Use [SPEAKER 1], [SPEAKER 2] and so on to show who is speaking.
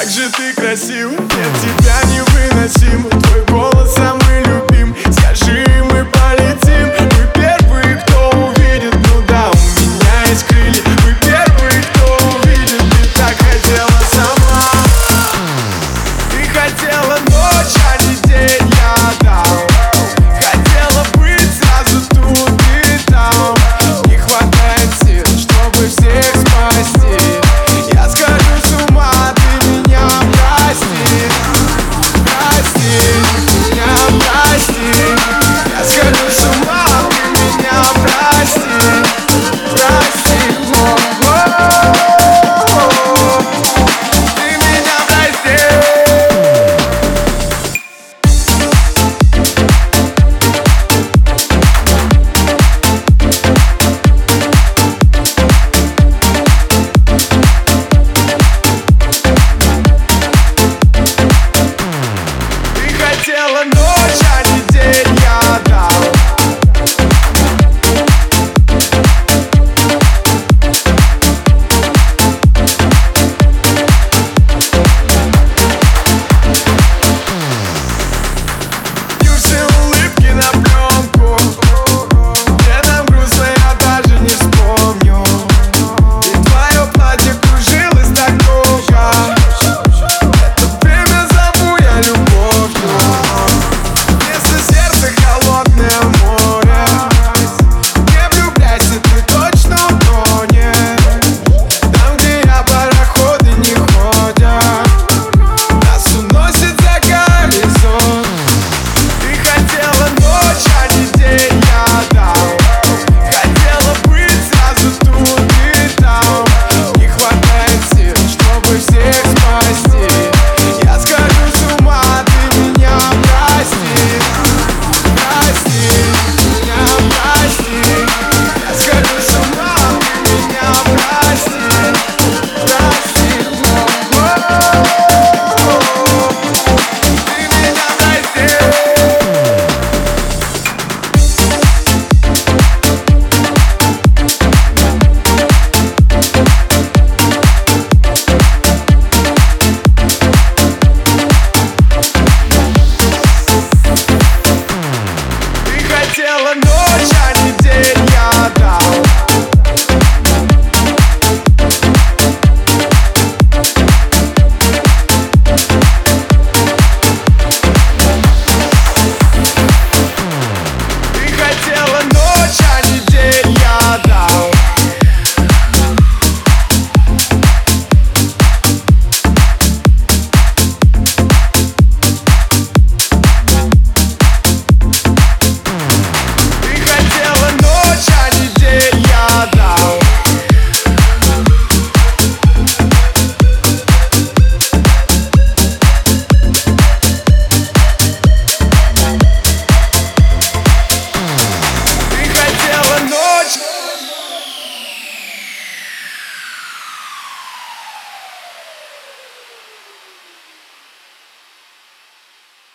[SPEAKER 1] Как же ты красив, нет тебя невыносим. Твой голос самый любим Скажи sex